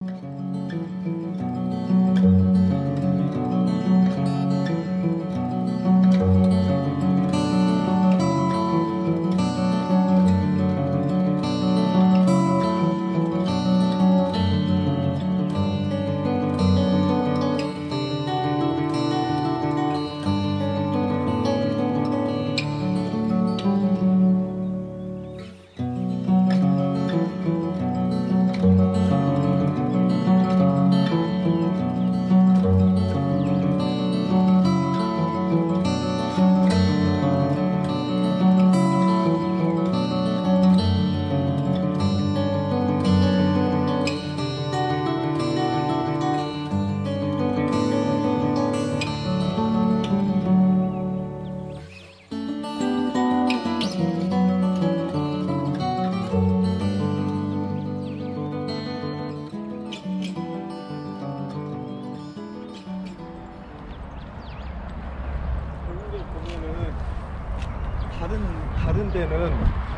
보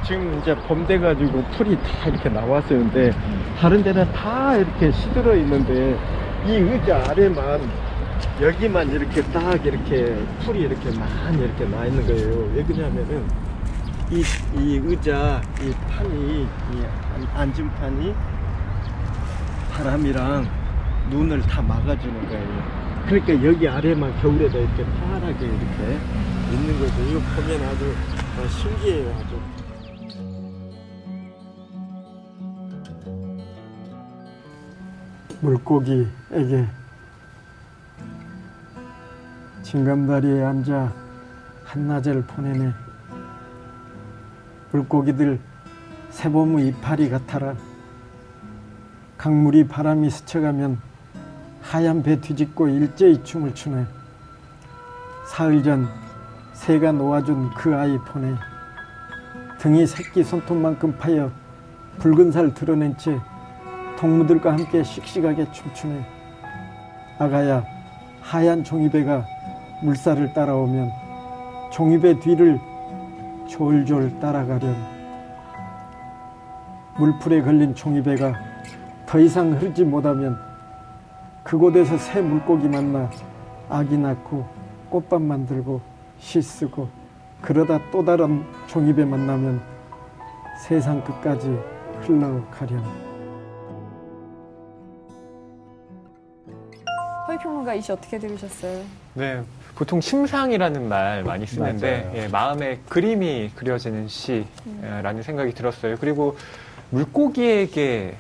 지금 이제 봄 돼가지고 풀이 다 이렇게 나왔어요. 근데 다른 데는 다 이렇게 시들어 있는데 이 의자 아래만 여기만 이렇게 딱 이렇게 풀이 이렇게 많이 이렇게 나 있는 거예요. 왜 그러냐면은 이, 이 의자 이 판이 이 안- 앉음판이 바람이랑 눈을 다 막아주는 거예요. 그러니까 여기 아래만 겨울에도 이렇게 파랗게 이렇게 있는 거죠. 이거 보면 아주 어, 신기해요, 아주. 물고기에게 징검다리에 앉아 한낮을 보내네. 물고기들 새봄의 이파리 같아라. 강물이 바람이 스쳐가면 하얀 배 뒤집고 일제히 춤을 추네. 사흘 전 새가 놓아준 그 아이 보내. 등이 새끼 손톱만큼 파여 붉은 살 드러낸 채 동무들과 함께 씩씩하게 춤추네. 아가야, 하얀 종이배가 물살을 따라오면 종이배 뒤를 졸졸 따라가렴. 물풀에 걸린 종이배가 더 이상 흐르지 못하면 그곳에서 새 물고기 만나 아기 낳고 꽃밥 만들고 시 쓰고 그러다 또 다른 종이배 만나면 세상 끝까지 흘러가렴. 허위평론가 이씨 어떻게 들으셨어요? 네, 보통 심상이라는 말 많이 쓰는데. 예, 마음에 그림이 그려지는 시라는 생각이 들었어요. 그리고 물고기에게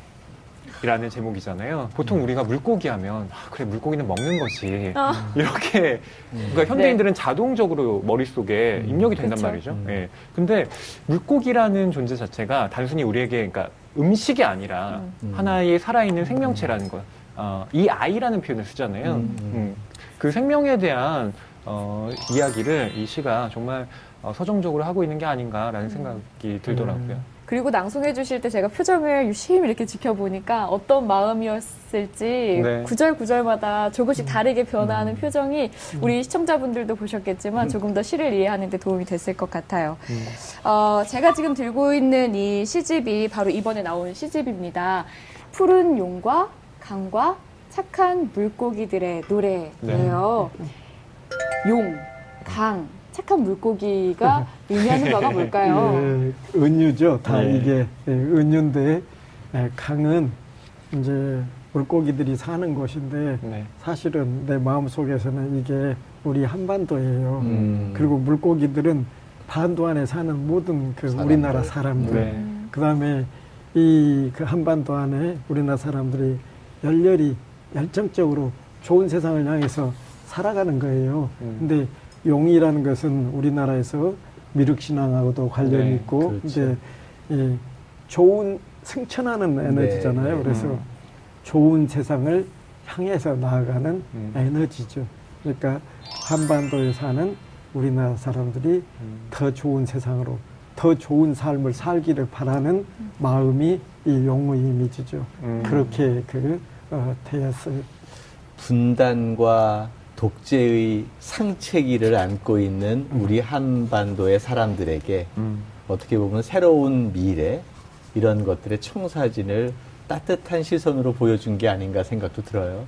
이라는 제목이잖아요. 보통 우리가 물고기 하면 아, 그래 물고기는 먹는 거지 아. 이렇게 그러니까 현대인들은 자동적으로 머릿속에 입력이 된단 그쵸. 말이죠. 예. 근데 물고기라는 존재 자체가 단순히 우리에게 그러니까 음식이 아니라 음. 하나의 살아있는 생명체라는 것. 어, 이 아이라는 표현을 쓰잖아요. 음. 음. 그 생명에 대한 어, 이야기를 이 시가 정말 어, 서정적으로 하고 있는 게 아닌가라는 생각이 들더라고요. 그리고 낭송해 주실 때 제가 표정을 유심히 이렇게 지켜보니까 어떤 마음이었을지 네. 구절 구절마다 조금씩 다르게 변화하는 음. 표정이 우리 시청자분들도 보셨겠지만 조금 더 시를 이해하는 데 도움이 됐을 것 같아요. 음. 어, 제가 지금 들고 있는 이 시집이 바로 이번에 나온 시집입니다. 푸른 용과 강과 착한 물고기들의 노래예요. 용, 강, 착한 물고기가 의미하는 바가 뭘까요? 예, 은유죠. 다 네. 이게 예, 은유인데 예, 강은 이제 물고기들이 사는 곳인데 네. 사실은 내 마음 속에서는 이게 우리 한반도예요. 음. 그리고 물고기들은 반도 안에 사는 모든 그 사람들. 우리나라 사람들. 네. 그 다음에 이 그 한반도 안에 우리나라 사람들이 열렬히 열정적으로 좋은 세상을 향해서 살아가는 거예요. 음. 근데 용이라는 것은 우리나라에서 미륵신앙하고도 관련이 네, 있고 그렇죠. 이제 이 좋은 승천하는 에너지잖아요. 네. 그래서 음. 좋은 세상을 향해서 나아가는 음. 에너지죠. 그러니까 한반도에 사는 우리나라 사람들이 음. 더 좋은 세상으로 더 좋은 삶을 살기를 바라는 마음이 이 용의 이미지죠. 음. 그렇게 그 어, 되었어요. 분단과 독재의 상체기를 안고 있는 우리 한반도의 사람들에게 음. 어떻게 보면 새로운 미래 이런 것들의 청사진을 따뜻한 시선으로 보여준 게 아닌가 생각도 들어요.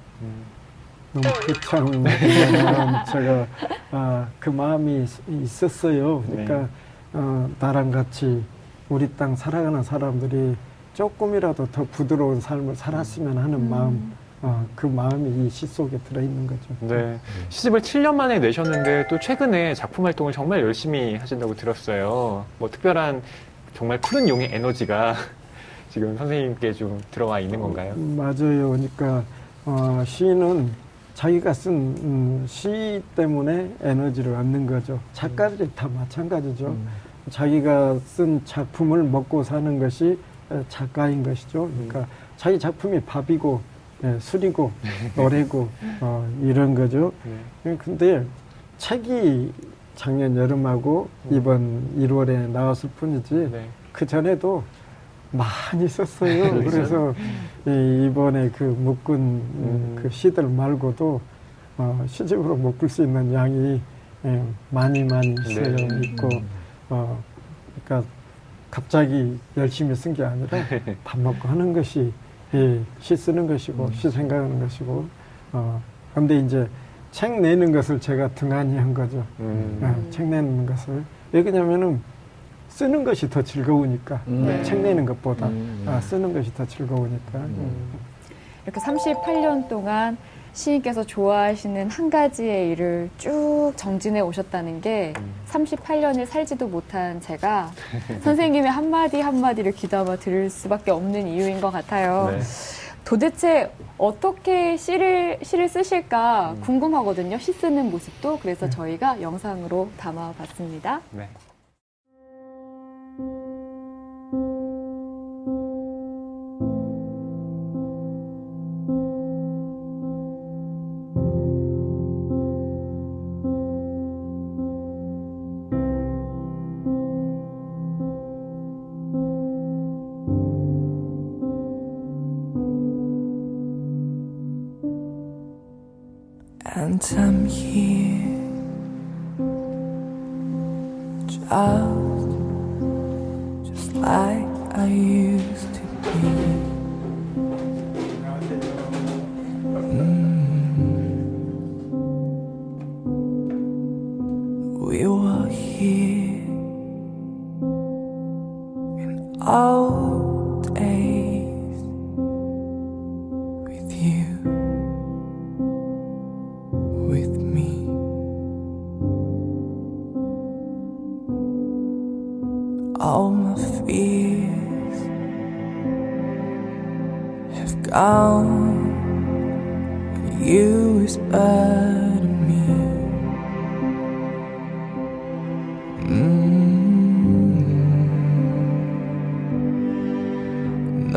너무 귀찮은 제가 아, 그 마음이 있- 있었어요. 그러니까 네. 어, 나랑 같이 우리 땅 살아가는 사람들이 조금이라도 더 부드러운 삶을 살았으면 하는 마음, 어, 그 마음이 이 시 속에 들어있는 거죠. 네. 시집을 7년 만에 내셨는데 또 최근에 작품 활동을 정말 열심히 하신다고 들었어요. 뭐 특별한 정말 푸른 용의 에너지가 지금 선생님께 좀 들어와 있는 건가요? 음, 맞아요. 그러니까 어, 시인은 자기가 쓴 음, 시 때문에 에너지를 얻는 거죠. 작가들이 다 마찬가지죠. 음. 자기가 쓴 작품을 먹고 사는 것이 어, 작가인 것이죠. 그러니까 자기 작품이 밥이고 예, 술이고 노래고 어, 이런 거죠. 네. 예, 근데 책이 작년 여름하고 이번 1월에 나왔을 뿐이지 네. 그 전에도 많이 썼어요. 그래서 이- 이번에 그 묶은 음, 그 시들 말고도 어, 시집으로 묶을 수 있는 양이 예, 많이 많이 있어요. 네. 있고 어, 그러니까 갑자기 열심히 쓴 게 아니라 밥 먹고 하는 것이 예, 시 쓰는 것이고 시 생각하는 것이고 어, 근데 이제 책 내는 것을 제가 등한히 한 거죠. 음. 어, 책 내는 것을 왜 그러냐면은 쓰는 것이 더 즐거우니까 음. 네. 책 내는 것보다 음. 아, 쓰는 것이 더 즐거우니까 음. 이렇게 38년 동안 시인께서 좋아하시는 한 가지의 일을 쭉 정진해 오셨다는 게 38년을 살지도 못한 제가 선생님의 한마디 한마디를 귀담아 들을 수밖에 없는 이유인 것 같아요. 네. 도대체 어떻게 시를, 시를 쓰실까 궁금하거든요. 시 쓰는 모습도. 그래서 저희가 영상으로 담아 봤습니다. 네.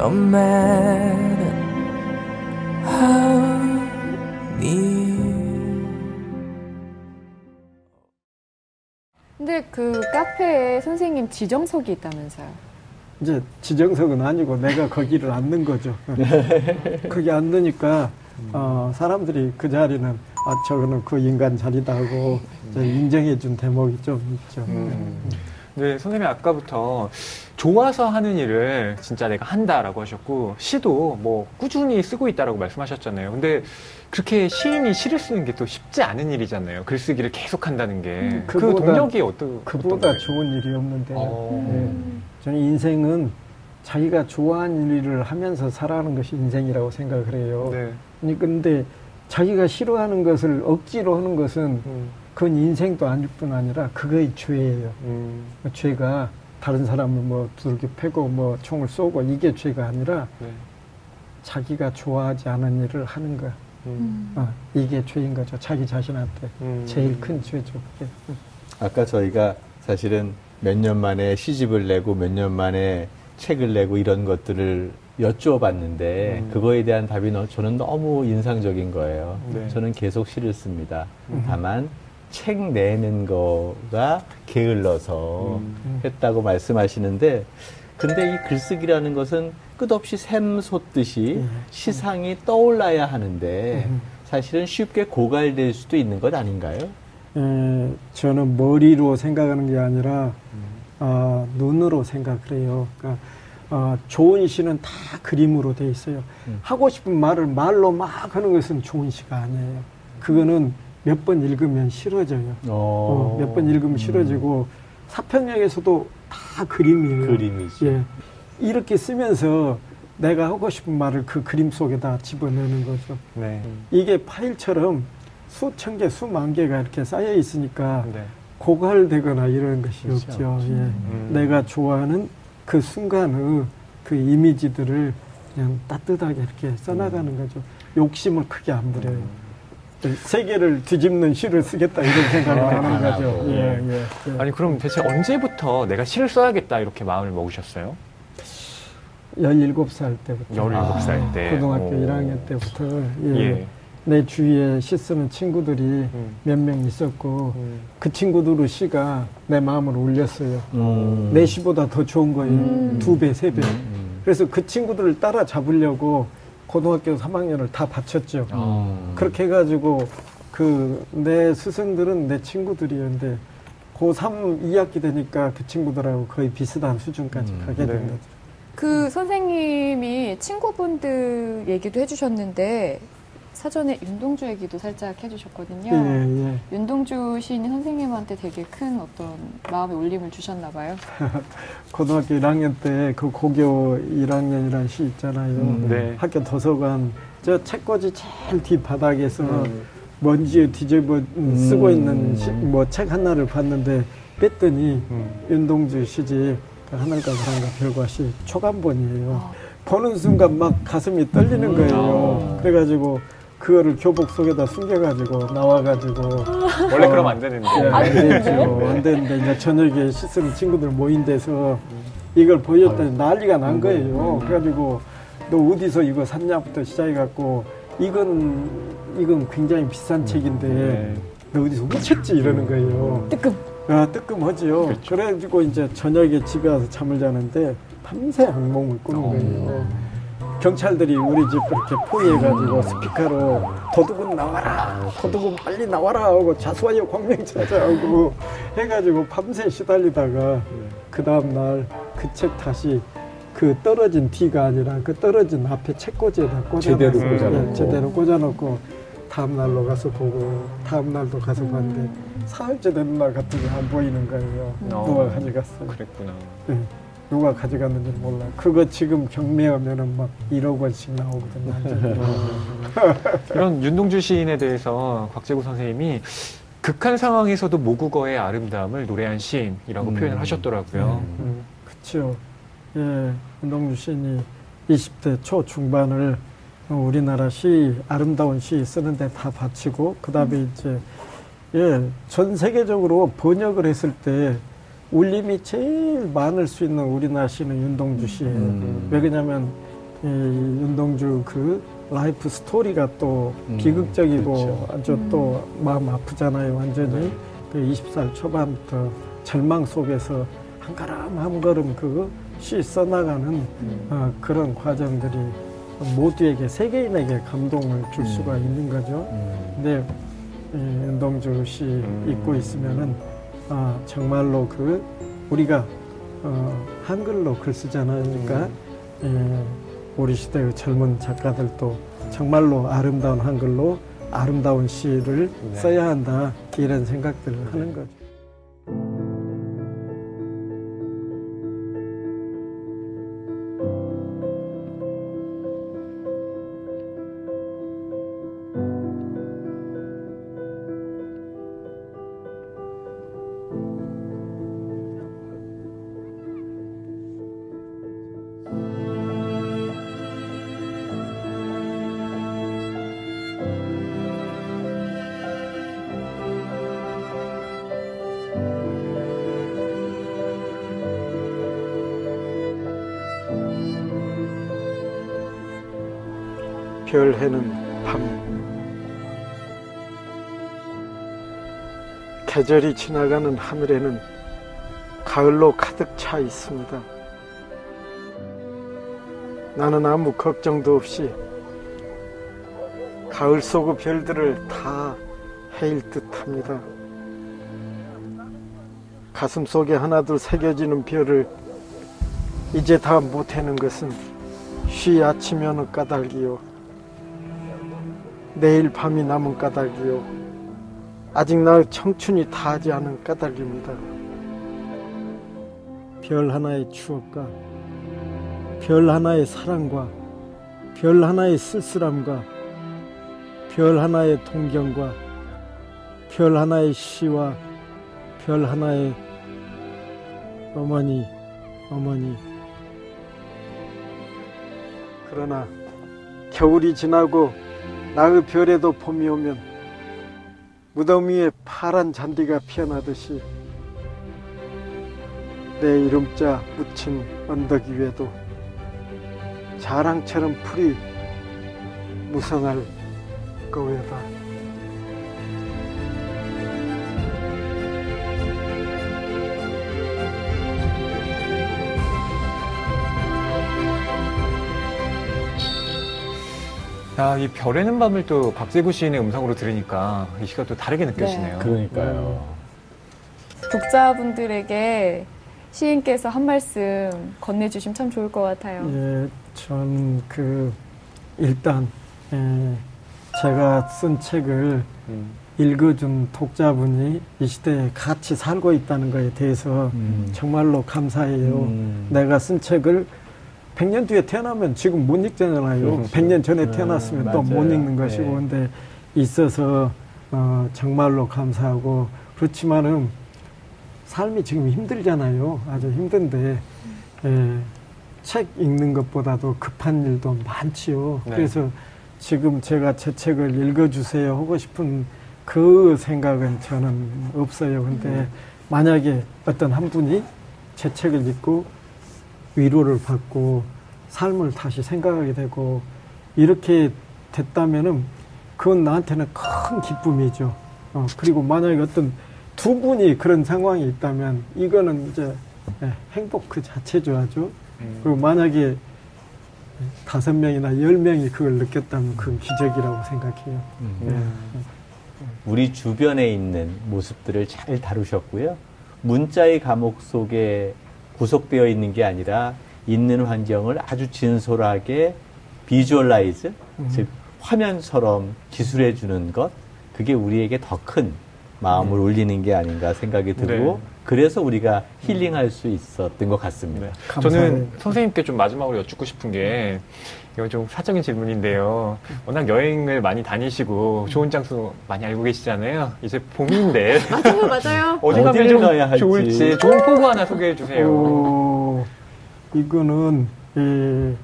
No matter how. 근데 그 카페에 선생님 지정석이 있다면서요. 이제 지정석은 아니고 내가 거기를 앉는 거죠. 거기 앉으니까 어, 사람들이 그 자리는 아 저거는 그 인간 자리다 하고 이제 인정해 준 대목이 좀 있죠. 음. 네, 선생님이 아까부터 좋아서 하는 일을 진짜 내가 한다라고 하셨고 시도 뭐 꾸준히 쓰고 있다라고 말씀하셨잖아요. 근데 그렇게 시인이 시를 쓰는 게 또 쉽지 않은 일이잖아요. 글쓰기를 계속 한다는 게. 그 그보다- 동력이 어떤 그보다 어떤 좋은 일이 없는데 어. 예. 저는 인생은 자기가 좋아하는 일을 하면서 살아가는 것이 인생이라고 생각을 해요. 네. 근데 자기가 싫어하는 것을 억지로 하는 것은 음, 그건 인생도 아닐 뿐 아니라 그거의 죄예요. 음, 그 죄가 다른 사람을 뭐 두들겨 패고 뭐 총을 쏘고 이게 죄가 아니라 네. 자기가 좋아하지 않은 일을 하는 거. 음, 어, 이게 죄인 거죠. 자기 자신한테 음. 제일 큰 죄죠. 그게. 아까 저희가 사실은 몇 년 만에 시집을 내고 몇 년 만에 책을 내고 이런 것들을 여쭈어 봤는데 음. 그거에 대한 답이 너, 저는 너무 인상적인 거예요. 네. 저는 계속 시를 씁니다. 다만 책 내는 거가 게을러서 음. 했다고 말씀하시는데 근데 이 글쓰기라는 것은 끝없이 샘 솟듯이 음. 시상이 떠올라야 하는데 음. 사실은 쉽게 고갈될 수도 있는 것 아닌가요? 에, 저는 머리로 생각하는 게 아니라 아, 눈으로 생각을 해요. 그러니까 어, 좋은 시는 다 그림으로 돼 있어요. 음. 하고 싶은 말을 말로 막 하는 것은 좋은 시가 아니에요. 그거는 몇 번 읽으면 싫어져요. 어, 몇 번 읽으면 싫어지고 사편역에서도 다 그림이에요. 그림이지. 예. 이렇게 쓰면서 내가 하고 싶은 말을 그 그림 속에다 집어넣는 거죠. 네. 이게 파일처럼 수천 개, 수만 개가 이렇게 쌓여 있으니까 네. 고갈되거나 이런 것이 그렇지 없죠. 예. 음. 내가 좋아하는 그 순간의 그 이미지들을 그냥 따뜻하게 이렇게 써나가는 음. 거죠. 욕심을 크게 안 부려요. 네, 세계를 뒤집는 시를 쓰겠다 이런 생각을 아, 하는 안 거죠. 예, 예, 예. 아니 그럼 대체 언제부터 내가 시를 써야겠다 이렇게 마음을 먹으셨어요? 17살 때부터. 17살 때. 고등학교 오. 1학년 때부터 예. 예. 내 주위에 시 쓰는 친구들이 음. 몇명 있었고 음. 그 친구들의 시가 내 마음을 울렸어요. 음. 내 시보다 더 좋은 거예요. 음. 두 배, 세 배. 음. 그래서 그 친구들을 따라 잡으려고 고등학교 3학년을 다 바쳤죠. 음. 그렇게 해가지고 그 내 스승들은 내 친구들이었는데 고3 2학기 되니까 그 친구들하고 거의 비슷한 수준까지 음. 가게 된 네. 거죠. 그 선생님이 친구분들 얘기도 해주셨는데 사전에 윤동주 얘기도 살짝 해주셨거든요. 예, 예. 윤동주 시인이 선생님한테 되게 큰 어떤 마음의 울림을 주셨나 봐요. 고등학교 1학년 때 그 고교 1학년이라는 시 있잖아요. 음. 네. 학교 도서관 저 책꽂이 제일 뒤 바닥에서 음. 먼지에 뒤집어 음. 쓰고 있는 뭐책 하나를 봤는데 뺐더니 음. 윤동주 시집 그 하늘과 바람과 별과 시 초간본이에요. 아. 보는 순간 막 가슴이 떨리는 거예요. 아. 그래가지고 그거를 교복 속에다 숨겨가지고 나와가지고 원래 그러면 안 되는데. 예, 안 되죠. 안 되는데 이제 저녁에 시 쓰는 친구들 모인 데서 이걸 보였더니 난리가 난 거예요. 그래가지고 너 어디서 이거 샀냐부터 시작해갖고 이건 이건 굉장히 비싼 책인데 네. 너 어디서 훔쳤지 이러는 거예요. 뜨끔. 아, 뜨끔하지요. 그렇죠. 그래가지고 이제 저녁에 집에 와서 잠을 자는데 밤새 악몽을 꾸는 어. 거예요. 경찰들이 우리 집 그렇게 포위해가지고 스피커로 도둑은 나와라, 도둑은 빨리 나와라 하고 자수하여 광명 찾아하고 해가지고 밤새 시달리다가 그 다음날 그 책 다시 그 떨어진 뒤가 아니라 그 떨어진 앞에 책꽂이에다 꽂아놓고 제대로 예, 꽂아놓고. 제대로 꽂아놓고 다음 날로 가서 보고 다음 날도 가서 봤는데 사흘째 되는 날 갔더니 안 보이는 거예요. 어. 누가 가져갔어요. 그랬구나. 예, 누가 가져갔는지 몰라. 그거 지금 경매하면은 막 1억 원씩 나오거든요. 이런 윤동주 시인에 대해서 곽재구 선생님이 극한 상황에서도 모국어의 아름다움을 노래한 시인이라고 음. 표현을 하셨더라고요. 음, 그렇죠. 예, 윤동주 시인이 20대 초 중반을 어, 우리나라 시 아름다운 시 쓰는데 다 바치고 그 다음에 이제 예, 전 세계적으로 번역을 했을 때 울림이 제일 많을 수 있는 우리나라 시는 윤동주 시예요. 음. 왜 그러냐면 이 윤동주 그 life story가 또 음, 비극적이고 그렇죠. 아주 또 마음 아프잖아요. 완전히 그 20살 초반부터 절망 속에서 한 걸음 한 걸음 그 시 써나가는 어, 그런 과정들이 모두에게 세계인에게 감동을 줄 수가 있는 거죠. 음. 근데 이 윤동주 시 음. 읽고 있으면은 아, 정말로 그 우리가 어, 한글로 글 쓰잖아요. 그러니까 예, 우리 시대의 젊은 작가들도 정말로 아름다운 한글로 아름다운 시를 네. 써야 한다 이런 생각들을 하는 거죠. 별 해는 밤 계절이 지나가는 하늘에는 가을로 가득 차 있습니다. 나는 아무 걱정도 없이 가을 속의 별들을 다 헤일 듯 합니다. 가슴 속에 하나둘 새겨지는 별을 이제 다 못하는 것은 쉬 아침이 오는 까닭이요 내일 밤이 남은 까닭이요 아직 나 청춘이 다하지 않은 까닭입니다 별 하나의 추억과 별 하나의 사랑과 별 하나의 쓸쓸함과 별 하나의 동경과 별 하나의 시와 별 하나의 어머니, 어머니. 그러나 겨울이 지나고 나의 별에도 봄이 오면 무덤 위에 파란 잔디가 피어나듯이 내 이름자 묻힌 언덕 위에도 자랑처럼 풀이 무성할 거외다. 야, 이 별에는 밤을 또 박재구 시인의 음성으로 들으니까 이 시가 또 다르게 느껴지네요. 그러니까요. 독자분들에게 시인께서 한 말씀 건네주시면 참 좋을 것 같아요. 예, 전그 일단 예, 제가 쓴 책을 음. 읽어준 독자분이 이 시대에 같이 살고 있다는 것에 대해서 음. 정말로 감사해요. 음. 내가 쓴 책을 100년 뒤에 태어나면 지금 못 읽잖아요. 그렇죠. 100년 전에 음, 태어났으면 또못 맞아요. 읽는 것이고 네. 근데 있어서 어, 정말로 감사하고 그렇지만은 삶이 지금 힘들잖아요. 아주 힘든데 예, 책 읽는 것보다도 급한 일도 많지요. 네. 그래서 지금 제가 제 책을 읽어주세요 하고 싶은 그 생각은 저는 없어요. 근데 만약에 어떤 한 분이 제 책을 읽고 위로를 받고 삶을 다시 생각하게 되고 이렇게 됐다면은 그건 나한테는 큰 기쁨이죠. 어, 그리고 만약에 어떤 두 분이 그런 상황이 있다면 이거는 이제 예, 행복 그 자체죠 아주. 음. 그리고 만약에 다섯 명이나 열 명이 그걸 느꼈다면 그건 기적이라고 생각해요. 음. 예. 우리 주변에 있는 모습들을 잘 다루셨고요. 문자의 감옥 속에 구속되어 있는 게 아니라 있는 환경을 아주 진솔하게 visualize, 음. 즉 화면처럼 기술해 주는 것, 그게 우리에게 더 큰 마음을 울리는 게 아닌가 생각이 들고 네. 그래서 우리가 힐링할 수 있었던 것 같습니다. 네. 저는 선생님께 좀 마지막으로 여쭙고 싶은 게 이건 좀 사적인 질문인데요. 워낙 여행을 많이 다니시고 좋은 장소 많이 알고 계시잖아요. 이제 봄인데 맞아요, 맞아요. 어디 가면 좀 할지. 좋을지 좋은 포구 하나 소개해 주세요. 어, 이거는 예,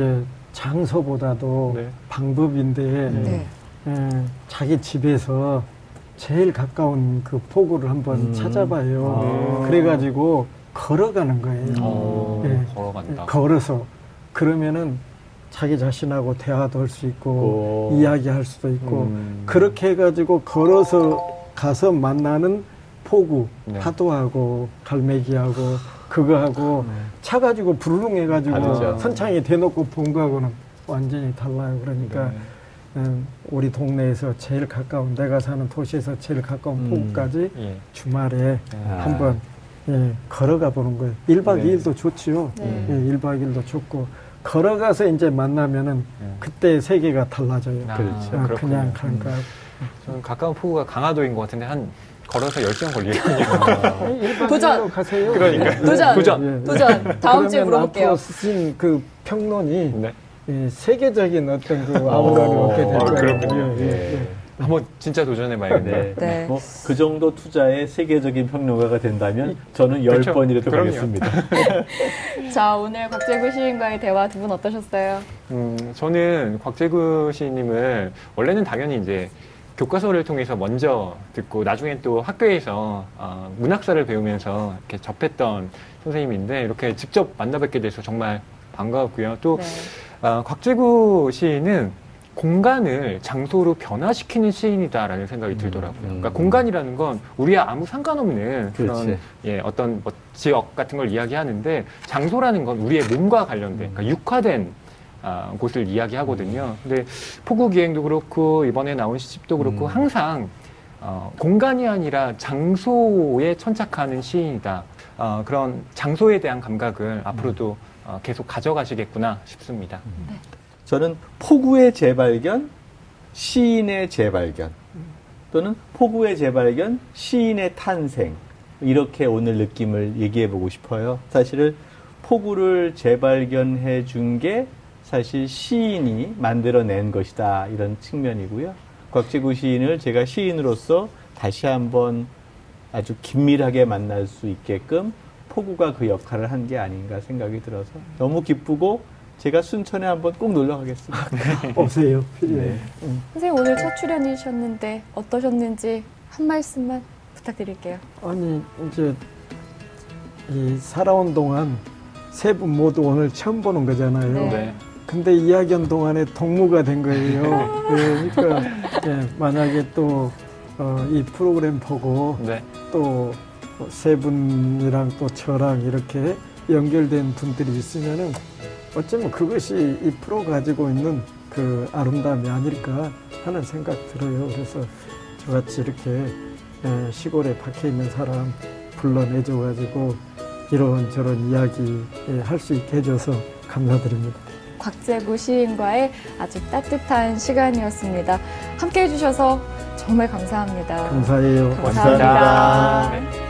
예, 장소보다도 네. 방법인데 네. 예, 자기 집에서 제일 가까운 그 포구를 한번 음. 찾아봐요. 아. 그래가지고 걸어가는 거예요. 어, 예. 걸어간다. 걸어서 그러면은 자기 자신하고 대화도 할 수 있고 오. 이야기할 수도 있고 음. 그렇게 해가지고 걸어서 가서 만나는 포구 네. 파도하고 갈매기하고 그거하고 차 가지고 부르릉 해가지고. 선창에 대놓고 본 거하고는 완전히 달라요. 그러니까 네. 음, 우리 동네에서 제일 가까운 내가 사는 도시에서 제일 가까운 음. 포구까지 예. 주말에 아. 한번 예, 걸어가 보는 거예요. 1박 네. 2일도 좋지요. 네. 예, 1박 2일도 좋고 걸어가서 이제 만나면은 네. 그때 세계가 달라져요. 아, 그렇죠. 아. 그냥 그러니까 저는 가까운 포구가 강화도인 것 같은데 한 걸어서 10시간 걸리거든요. 1박 도전! 2일로 가세요. 그러니까요. 도전! 도전! 도전! 다음 주에 물어볼게요. 쓰신 그 평론이 네. 예, 세계적인 어떤 그 아우라를 어, 얻게 될 아, 거예요. 그렇군요. 예, 예, 예. 예. 한번 진짜 도전해봐야겠네요. 네. 네. 뭐 그 정도 투자에 세계적인 평론가가 된다면 저는 열 그렇죠. 번이라도 그럼요. 가겠습니다. 자, 오늘 곽재구 시인과의 대화 두 분 어떠셨어요? 음, 저는 곽재구 시인님을 원래는 당연히 이제 교과서를 통해서 먼저 듣고 나중에 또 학교에서 어, 문학사를 배우면서 이렇게 접했던 선생님인데 이렇게 직접 만나뵙게 돼서 정말 반가웠고요. 또 네. 아, 곽재구 시인은 공간을 장소로 변화시키는 시인이다라는 생각이 들더라고요. 음. 그러니까 공간이라는 건 우리와 아무 상관없는 그런 그렇지. 예, 어떤 뭐 지역 같은 걸 이야기하는데 장소라는 건 우리의 몸과 관련된 그러니까 육화된 아, 곳을 이야기하거든요. 근데 포구 기행도 그렇고 이번에 나온 시집도 그렇고 음. 항상 어, 공간이 아니라 장소에 천착하는 시인이다. 어, 그런 장소에 대한 감각을 앞으로도 어, 계속 가져가시겠구나 싶습니다. 저는 포구의 재발견, 시인의 재발견, 또는 포구의 재발견, 시인의 탄생. 이렇게 오늘 느낌을 얘기해 보고 싶어요. 사실은 포구를 재발견해 준 게 사실 시인이 만들어낸 것이다. 이런 측면이고요. 곽재구 시인을 제가 시인으로서 다시 한번 아주 긴밀하게 만날 수 있게끔 포구가 그 역할을 한 게 아닌가 생각이 들어서 너무 기쁘고 제가 순천에 한번 꼭 놀러 가겠습니다. 오세요. 예. 네. 선생님 오늘 첫 출연이셨는데 어떠셨는지 한 말씀만 부탁드릴게요. 아니 이제 이 살아온 동안 세 분 모두 오늘 처음 보는 거잖아요. 네. 네. 근데 이야기한 동안에 동무가 된 거예요. 예, 그러니까 예, 만약에 또 어, 이 프로그램 보고 네. 또 세 분이랑 또 저랑 이렇게 연결된 분들이 있으면은 어쩌면 그것이 이 프로 가지고 있는 그 아름다움이 아닐까 하는 생각 들어요. 그래서 저같이 이렇게 예, 시골에 박혀 있는 사람 불러내줘 가지고 이런 저런 이야기 예, 할수 있게 해줘서 감사드립니다. 곽재구 시인과의 아주 따뜻한 시간이었습니다. 함께 해주셔서 정말 감사합니다. 감사해요. 감사합니다. 네. 오늘